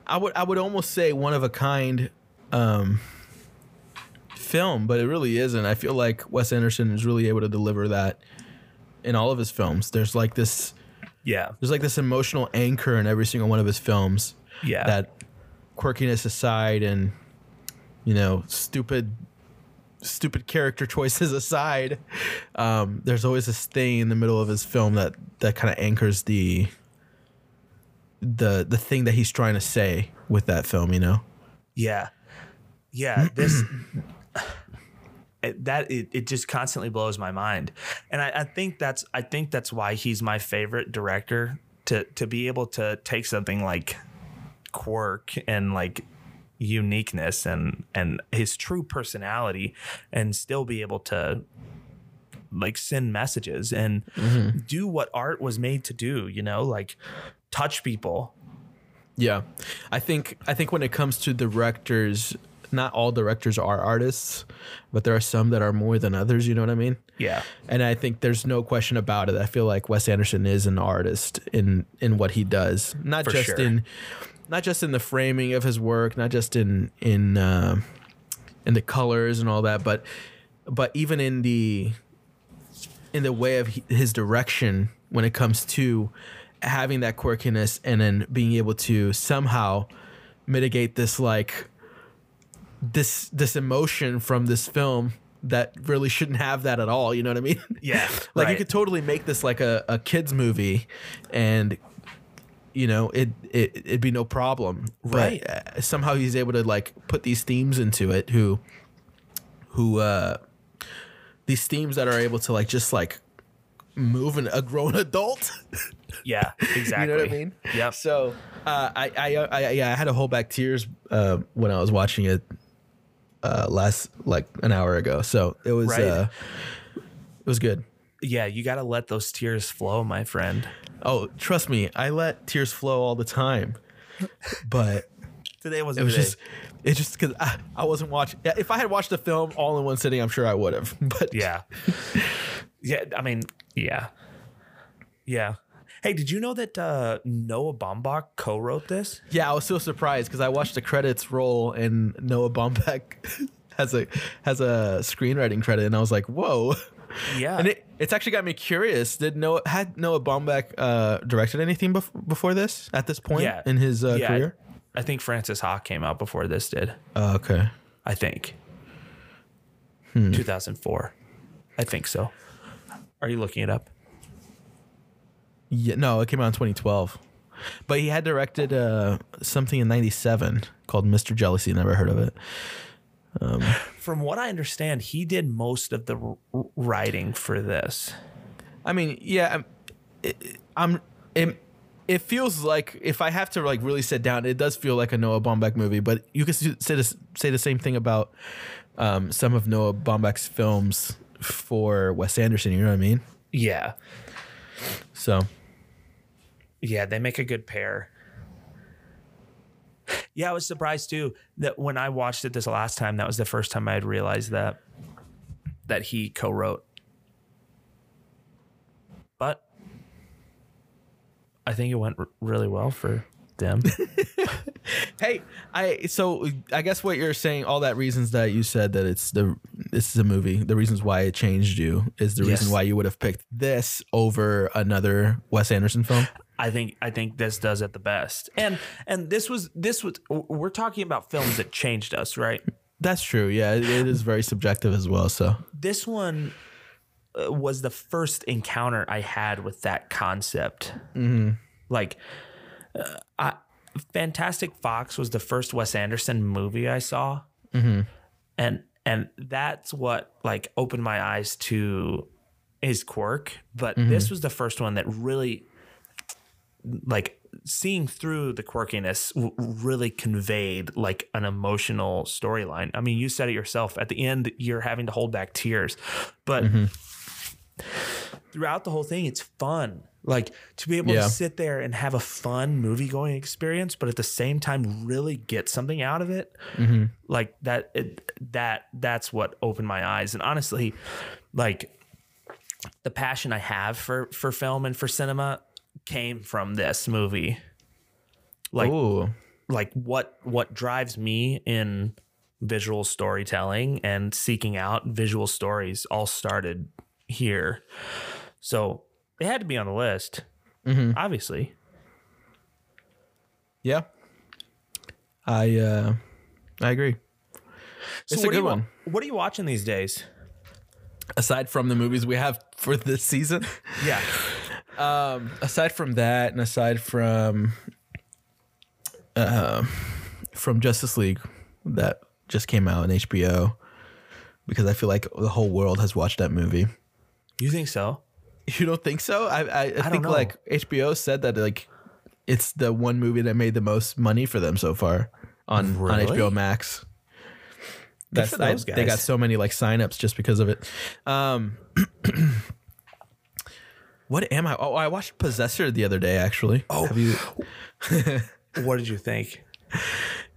I would I would almost say one of a kind um film, but it really isn't. I feel like Wes Anderson is really able to deliver that in all of his films. There's like this Yeah. there's like this emotional anchor in every single one of his films Yeah. that quirkiness aside and you know, stupid stupid character choices aside, um, there's always this thing in the middle of his film that that kind of anchors the the the thing that he's trying to say with that film, you know? Yeah. Yeah. This it, that it, it just constantly blows my mind. And I, I think that's I think that's why he's my favorite director to to be able to take something like quirk and like uniqueness and and his true personality and still be able to like send messages and mm-hmm. do what art was made to do you know like touch people Yeah, I think I think when it comes to directors, not all directors are artists, but there are some that are more than others. You know what I mean? yeah And I think there's no question about it. I feel like Wes Anderson is an artist in in what he does, not For just sure. in not just in the framing of his work, not just in in uh, in the colors and all that, but but even in the in the way of his direction when it comes to having that quirkiness and then being able to somehow mitigate this like this this emotion from this film that really shouldn't have that at all you know what i mean Yeah, like you could totally make this like a, a kids movie and you know it, it it'd be no problem Right. but uh, somehow he's able to like put these themes into it who who uh these themes that are able to like just like move an, a grown adult yeah exactly you know what I mean? Yeah. So uh, I, I, I, yeah, I had to hold back tears uh, when I was watching it uh, last like an hour ago. So it was, Right. uh, it was good. yeah you got to let those tears flow my friend Oh, trust me, I let tears flow all the time, but today wasn't it was just, it just because I, I wasn't watching. If I had watched the film all in one sitting, I'm sure I would have. But Yeah. yeah. I mean, yeah. Yeah. Hey, did you know that uh, Noah Baumbach co-wrote this? yeah, I was so surprised because I watched the credits roll and Noah Baumbach has a has a screenwriting credit, and I was like, whoa. Yeah. And it, it's actually got me curious. Did Noah had Noah Baumbach uh, directed anything bef- before this? At this point Yeah. in his uh, yeah, career? I think Frances Ha came out before this did. Uh, okay. I think. Hmm. 2004. I think so. Are you looking it up? Yeah, no, it came out in 2012. But he had directed uh, something in '97 called Mr. Jealousy. Never heard of it. From what I understand, he did most of the r- writing for this. I mean, yeah, I'm. It, I'm it, it feels like if I have to like really sit down, it does feel like a Noah Baumbach movie. But you could say this, say the same thing about um, some of Noah Baumbach's films for Wes Anderson. You know what I mean? Yeah. So Yeah, they make a good pair. Yeah, I was surprised too that when I watched it this last time, that was the first time I had realized that that he co-wrote. But I think it went r- really well for them. hey, I so I guess what you're saying, all that reasons that you said that it's the this is a movie. The reasons why it changed you is the reason why you would have picked this over another Wes Anderson film. I think I think this does it the best. And and this was this was we're talking about films that changed us, right? That's true. Yeah, it, it is very subjective as well. So this one uh, was the first encounter I had with that concept. Like, uh, I, Fantastic Fox was the first Wes Anderson movie I saw, and and that's what like opened my eyes to his quirk. But this was the first one that really like seeing through the quirkiness w- really conveyed like an emotional storyline. I mean, you said it yourself. At the end, you're having to hold back tears, but mm-hmm. throughout the whole thing, it's fun. Like to be able Yeah. to sit there and have a fun movie going experience, but at the same time really get something out of it. Mm-hmm. Like that, it, that that's what opened my eyes. And honestly, like the passion I have for for film and for cinema came from this movie. Like Ooh. like what what drives me in visual storytelling and seeking out visual stories all started here. So it had to be on the list. Obviously. Yeah. I uh I agree. So It's a good wa- one. What are you watching these days? Aside from the movies we have for this season, Yeah. um, aside from that, and aside from uh, from Justice League that just came out on HBO, because I feel like the whole world has watched that movie. You think so? You don't think so? I I, I, don't think like HBO said that like it's the one movie that made the most money for them so far on on HBO Max. That's I- they got so many like signups just because of it. Um, what am I? Oh, I watched Possessor the other day. Actually, Oh. Have you? What did you think?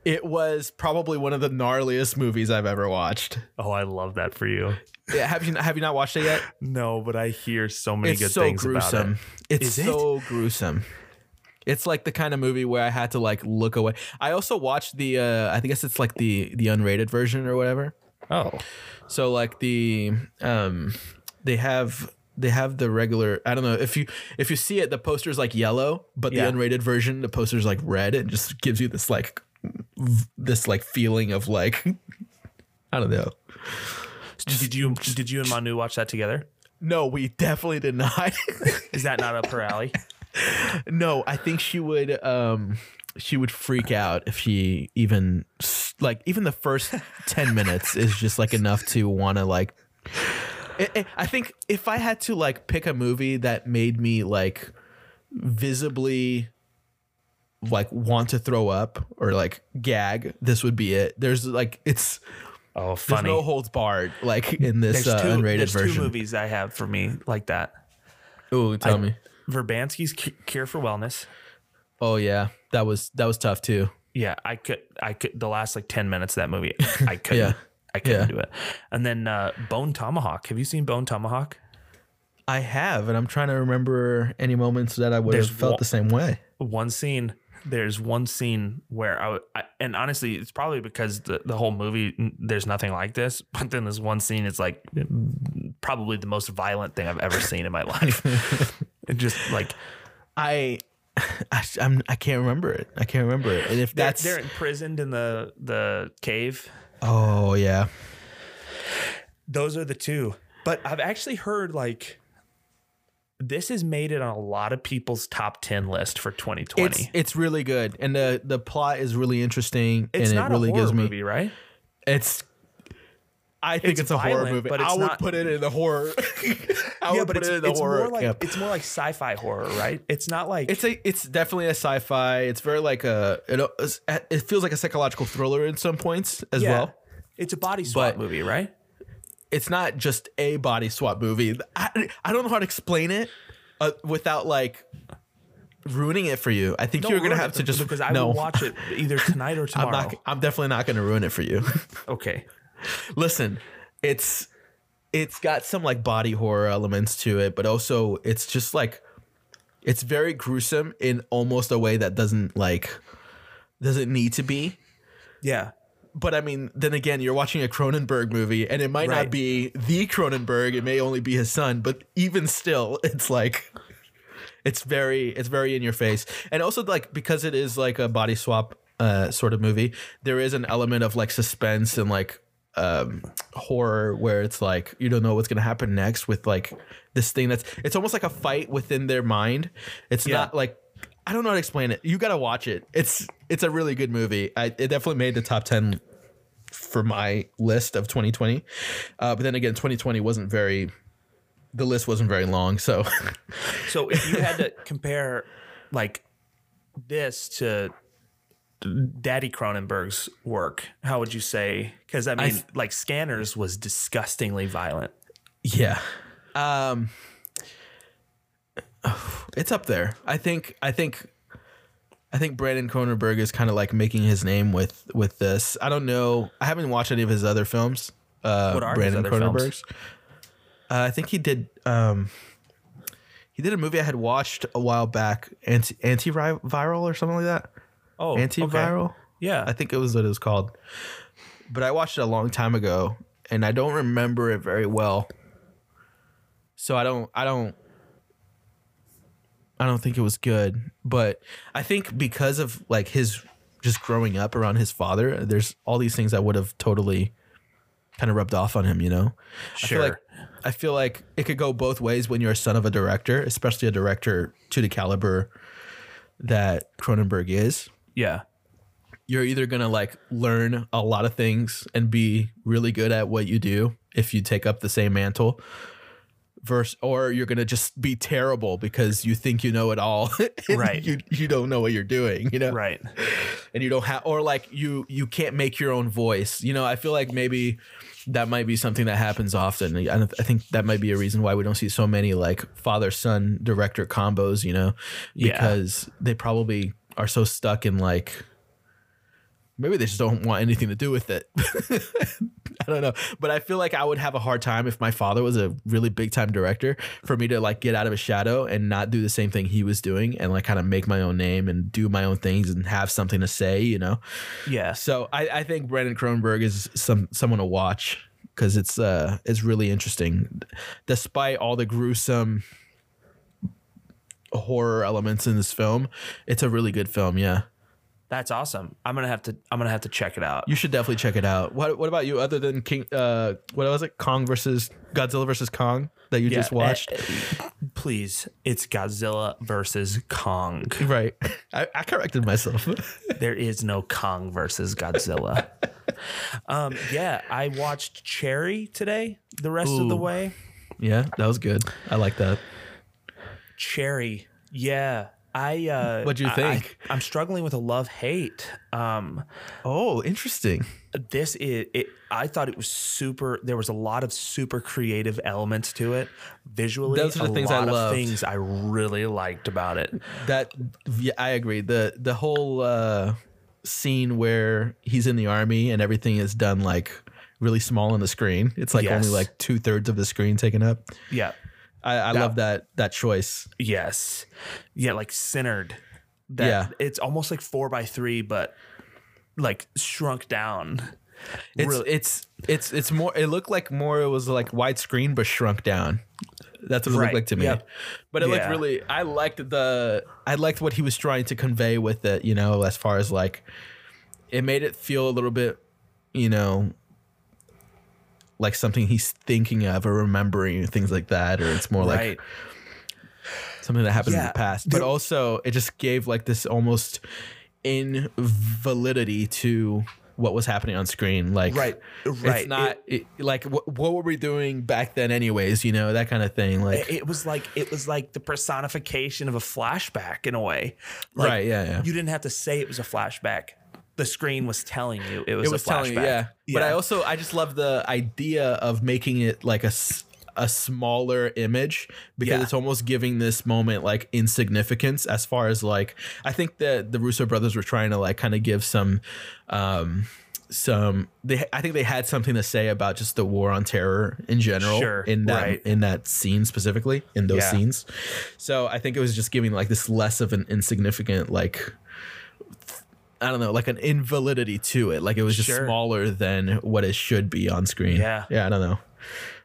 It was probably one of the gnarliest movies I've ever watched. Oh, I love that for you. Yeah, have you have you not watched it yet? No, but I hear so many it's good so things gruesome. about It's Is it? so gruesome. It's like the kind of movie where I had to like look away. I also watched the uh I guess it's like the the unrated version or whatever. Oh, So like the um they have they have the regular I don't know if you if you see it the poster's like yellow, but the unrated version the poster's like red and just gives you this like this like feeling of like I don't know. did you did you and Manu watch that together? No, we definitely did not. Is that not up her alley? No, I think she would um she would freak out if she even like even the first 10 minutes is just like enough to want to like I- I- I think if I had to like pick a movie that made me like visibly like want to throw up or like gag, this would be it. There's like it's Oh, there's funny. no holds barred like in this there's uh, two, unrated there's two movies I have for me like that. Oh, tell I- me. Verbinski's Cu- Cure for Wellness. Oh yeah, that was that was tough too. Yeah, I could I could the last like 10 minutes of that movie. I couldn't Yeah. I couldn't Yeah. do it. And then uh Bone Tomahawk. Have you seen Bone Tomahawk? I have, and I'm trying to remember any moments that I would There's have felt one- the same way. one scene there's one scene where I, I- and honestly it's probably because the, the whole movie there's nothing like this but then this one scene is like probably the most violent thing i've ever seen in my life it just like I, I, I'm, I can't remember it. I can't remember it. And if they're, that's, they're imprisoned in the the cave oh yeah, those are the two but i've actually heard like this has made it on a lot of people's top 10 list for 2020 it's it's really good, and the the plot is really interesting, It's and not it really a horror gives me. movie right It's. I think It's it's, a horror movie. but I would not- put it in the horror. I yeah would but put it's, it in the it's horror more like camp. it's more like sci-fi horror right it's not like It's a it's definitely a sci-fi. It's very like a it, it feels like a psychological thriller in some points as Yeah. well. It's a body swap But- movie, right? it's not just a body swap movie. I, I don't know how to explain it uh, without like ruining it for you. I think Don't you're gonna have to just because I no. will watch it either tonight or tomorrow. I'm tomorrow. not. I'm definitely not gonna ruin it for you. okay. Listen, it's it's got some like body horror elements to it, but also it's just like it's very gruesome in almost a way that doesn't like doesn't need to be. Yeah. But I mean, then again, you're watching a Cronenberg movie, and it might Right. not be the Cronenberg. It may only be his son, but even still, it's like it's very it's very in your face. And also, like because it is like a body swap uh, sort of movie, there is an element of like suspense and like um horror where it's like you don't know what's gonna happen next with like this thing that's it's almost like a fight within their mind. It's Yeah. not like I don't know how to explain it. You gotta watch it. It's it's a really good movie. I, it definitely made the top ten for my list of 2020. Uh, but then again, 2020 wasn't very. The list wasn't very long, so So if you had to compare like this to Daddy Cronenberg's work, how would you say? Because I mean, th- like Scanners was disgustingly violent. yeah. Um, it's up there. I think. I think. I think Brandon Cronenberg is kind of like making his name with with this. I don't know. I haven't watched any of his other films. Uh, What are his Brandon other films? Cronenberg's. Uh, I think he did. Um, he did a movie I had watched a while back, anti antiviral or something like that. Oh, okay. Antiviral. Yeah. I think it was what it was called. But I watched it a long time ago and I don't remember it very well. So I don't I don't I don't think it was good, but I think because of like his just growing up around his father, there's all these things that would have totally kind of rubbed off on him, you know. I feel Sure. like I feel like it could go both ways when you're a son of a director, especially a director to the caliber that Cronenberg is yeah. you're either gonna like learn a lot of things and be really good at what you do if you take up the same mantle verse or you're gonna just be terrible because you think you know it all right you you don't know what you're doing you know Right. and you don't have or like you you can't make your own voice you know i feel like maybe that might be something that happens often i, I think that might be a reason why we don't see so many like father son director combos you know Yeah. because they probably are so stuck in like maybe they just don't want anything to do with it. I don't know. But i feel like i would have a hard time if my father was a really big time director for me to like get out of his shadow and not do the same thing he was doing and like kind of make my own name and do my own things and have something to say you know? Yeah. so I, I think Brandon Cronenberg is some someone to watch because it's uh it's really interesting, despite all the gruesome horror elements in this film. It's a really good film. Yeah, That's awesome. I'm gonna have to. I'm gonna have to check it out. you should definitely check it out. What what about you? Other than King, uh, what was it? Kong versus Godzilla versus Kong that you just watched. eh, eh, please, it's Godzilla versus Kong. Right, I, I corrected myself. There is no Kong versus Godzilla. um, yeah, I watched Cherry today. The rest of the Ooh. way, yeah, that was good. I like that. Cherry. Yeah, I. Uh, what do you think? I, am struggling with a love hate. Um, Oh, interesting. this is it i thought it was super there was a lot of super creative elements to it visually Those are the a things I loved. things i really liked about it that yeah, I agree. The the whole uh scene where he's in the army and everything is done like really small on the screen. It's like Yes. only like two thirds of the screen taken up. yeah I, I That- love that that choice. yes yeah like centered that Yeah. it's almost like four by three but like shrunk down It's Really- it's it's it's more it looked like more it was like widescreen but shrunk down. That's what it Right, looked like to me. yep. But it looked really I liked the I liked what he was trying to convey with it, you know, as far as like it made it feel a little bit, you know, like something he's thinking of or remembering things like that or it's more like something that happened in the past. But there- also, it just gave like this almost invalidity to what was happening on screen. Like, Right, right. It's not it, like what, what were we doing back then, anyways? You know that kind of thing. Like, it was like it was like the personification of a flashback in a way Like, right? Yeah, yeah. you didn't have to say it was a flashback the screen was telling you it was, it was a flashback telling you, yeah. But I also I just love the idea of making it like a a smaller image because Yeah. it's almost giving this moment like insignificance as far as like I think that the Russo brothers were trying to like kind of give some um some they I think they had something to say about just the war on terror in general Sure, in that right. in that scene specifically in those Yeah. scenes. So I think it was just giving like this less of an insignificant like I don't know, like an invalidity to it. Like it was just Sure. smaller than what it should be on screen. Yeah. Yeah, I don't know.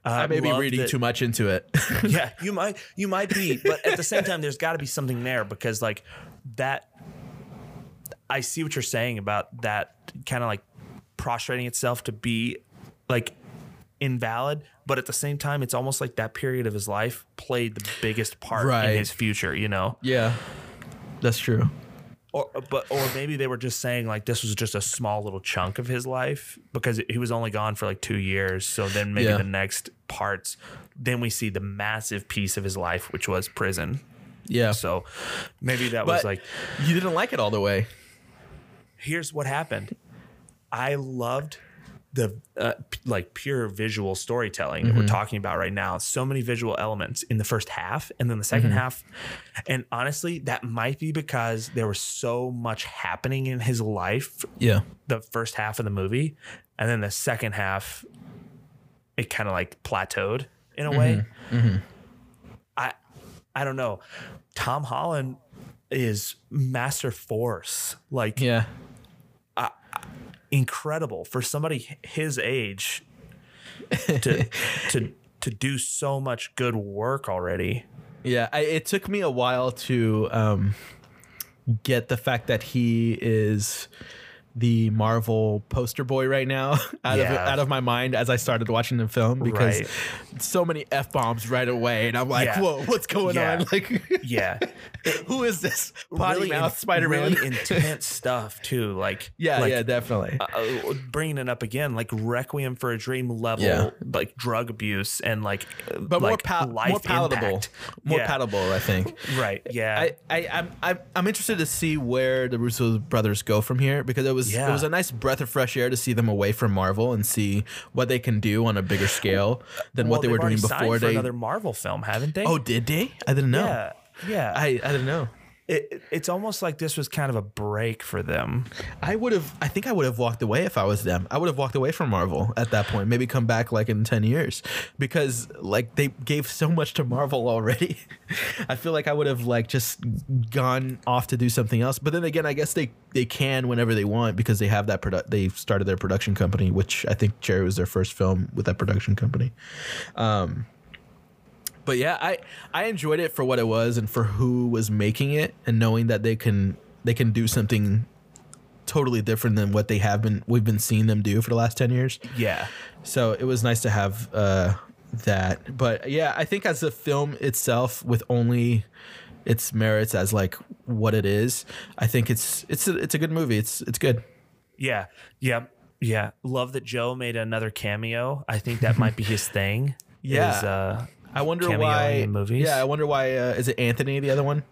Uh, I may be reading that- too much into it. yeah, you might you might be, but at the same time, there's got to be something there because like that. I see what you're saying about that kind of like prostrating itself to be like invalid, but at the same time, it's almost like that period of his life played the biggest part Right. in his future. You know, yeah. That's true. Or uh, but or maybe they were just saying like this was just a small little chunk of his life because he was only gone for like two years. So then maybe Yeah. the next parts, then we see the massive piece of his life, which was prison. Yeah. So maybe that was but like, you didn't like it all the way. here's what happened. I loved the uh, p- like pure visual storytelling that we're mm-hmm. talking about right now. So many visual elements in the first half, and then the 2nd mm-hmm. half. And honestly, that might be because there was so much happening in his life Yeah. the first half of the movie, and then the second half, it kind of like plateaued in a mm-hmm. way. I I don't know. Tom Holland is master force, like Yeah. Incredible for somebody his age to to to do so much good work already. Yeah, I, it took me a while to um, get the fact that he is the Marvel poster boy right now out of out of my mind as I started watching the film because Right. so many f bombs right away, and I'm like, Yeah. whoa, what's going Yeah. on? Like, Yeah. who is this potty really mouth in- Spider Man? Really intense stuff too. Like yeah, like, yeah, definitely. uh, bringing it up again, like Requiem for a Dream level, Yeah. like drug abuse and like, but more like pal- life more palatable, impact. more Yeah. palatable, I think. Right. Yeah. I, I, I'm, I'm, I'm interested to see where the Russo brothers go from here because it was, it was a nice breath of fresh air to see them away from Marvel and see what they can do on a bigger scale than Well, what they were doing before for they. another Marvel film, haven't they? oh, did they? I didn't know. yeah. Yeah. I, I didn't know. it, it's almost like this was kind of a break for them. I would have. I think I would have walked away if I was them. I would have walked away from Marvel at that point. Maybe come back like in ten years, because like they gave so much to Marvel already. I feel like I would have like just gone off to do something else. But then again, I guess they they can whenever they want because they have that produ- They started their production company, which I think Cherry was their first film with that production company. Um, but yeah, I I enjoyed it for what it was and for who was making it, and knowing that they can they can do something totally different than what they have been we've been seeing them do for the last 10 years Yeah. so it was nice to have uh that but yeah i think as a film itself with only its merits as like what it is i think it's it's a, it's a good movie it's it's good Yeah. Yeah. Yeah. Love that Joe made another cameo. I think that might be his thing. Yeah. Is, uh, i wonder why in movies? yeah i wonder why uh, is it anthony the other one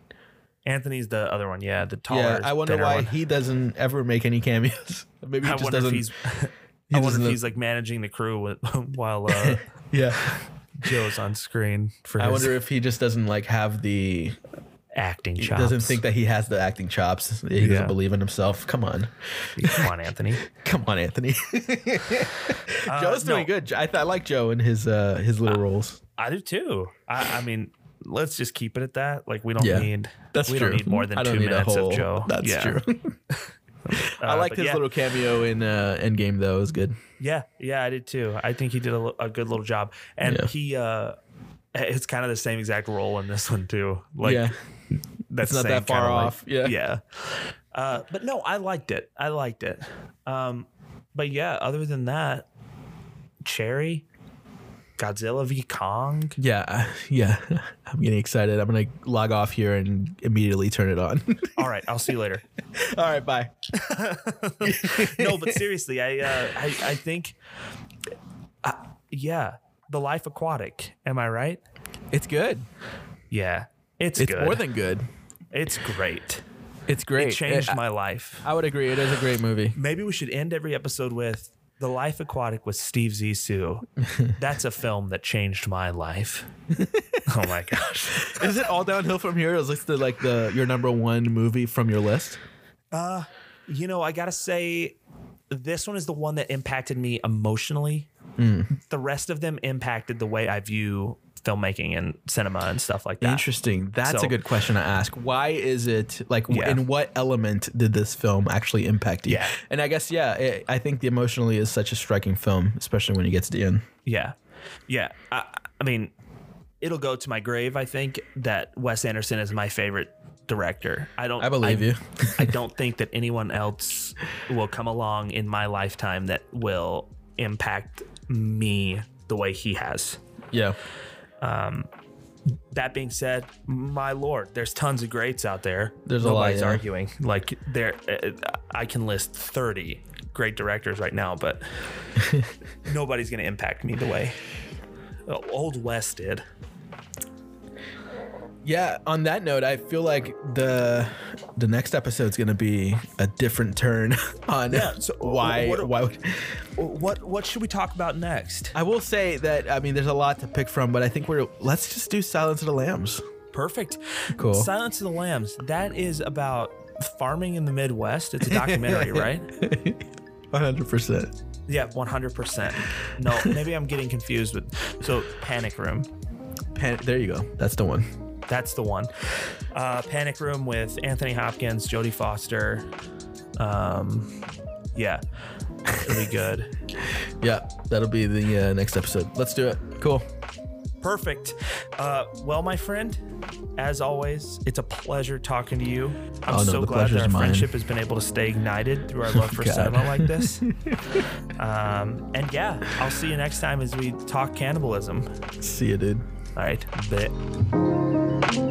Anthony's the other one. Yeah. The taller. yeah i wonder why one. he doesn't ever make any cameos maybe he I just doesn't he's. he I wonder if he's like managing the crew with, while uh, yeah Joe's on screen for i his wonder if he just doesn't like have the acting he chops. doesn't think that he has the acting chops he Yeah. doesn't believe in himself come on Come on, Anthony. Come on, Anthony. Uh, Joe's doing no, good. I, th- I like Joe and his uh, his little roles. I do too. I, I mean, let's just keep it at that. Like we don't Yeah, need. That's we true. don't need more than I don't two need a minutes whole, of Joe. That's Yeah. true. I Uh, liked but his yeah. little cameo in uh, Endgame though. It was good. Yeah, yeah, I did too. I think he did a, li- a good little job, and Yeah. he uh, it's kind of the same exact role in this one too. Like yeah, that's it's not that far like- off. yeah, yeah. Uh, but no, I liked it. I liked it. Um, but yeah, other than that, Cherry, Godzilla v Kong. yeah, yeah. I'm getting excited. I'm gonna log off here and immediately turn it on. All right, I'll see you later. All right, bye. no, but seriously, I uh, I, I think, uh, yeah, the Life Aquatic. Am I right? It's good. Yeah, it's It's good. more than good. it's great. It's great. It changed I, my life. I would agree. It is a great movie. Maybe we should end every episode with The Life Aquatic with Steve Zissou. That's a film that changed my life. oh my gosh. Is it all downhill from here? Is this the like the your number one movie from your list? Uh, you know, I gotta say, this one is the one that impacted me emotionally. Hmm. The rest of them impacted the way I view filmmaking and cinema and stuff like that. Interesting. That's So- a good question to ask. Why is it like? Yeah. In what element did this film actually impact you? Yeah. And I guess yeah, it, I think the emotionally is such a striking film, especially when you get to the end. Yeah. Yeah. I, I mean, it'll go to my grave, I think, that Wes Anderson is my favorite director. I don't I believe you. I don't think that anyone else will come along in my lifetime that will impact me the way he has. Yeah. That being said, my lord, there's tons of greats out there. There's a lot, Nobody's yeah. arguing. Like there, uh, I can list 30 great directors right now, but nobody's gonna impact me the way uh, Old West did. Yeah. On that note, I feel like the the next episode's gonna be a different turn on Yeah, so why what- why would What what should we talk about next? I will say that I mean there's a lot to pick from, but I think we're let's just do Silence of the Lambs. Perfect. Cool. Silence of the Lambs. That is about farming in the Midwest. It's a documentary, right? 100%. Yeah, 100%. No, maybe I'm getting confused with. So, Panic Room. Pan- there you go. That's the one. That's the one. Uh, Panic Room with Anthony Hopkins, Jodie Foster. Um, yeah, really good. Yeah, that'll be the uh, next episode. Let's do it. Cool. Perfect. Uh, well, my friend, as always, it's a pleasure talking to you. I'm Oh, no, so glad that our mine. friendship has been able to stay ignited through our love for God. cinema like this. um, and yeah, I'll see you next time as we talk cannibalism. See you, dude. All right, bet.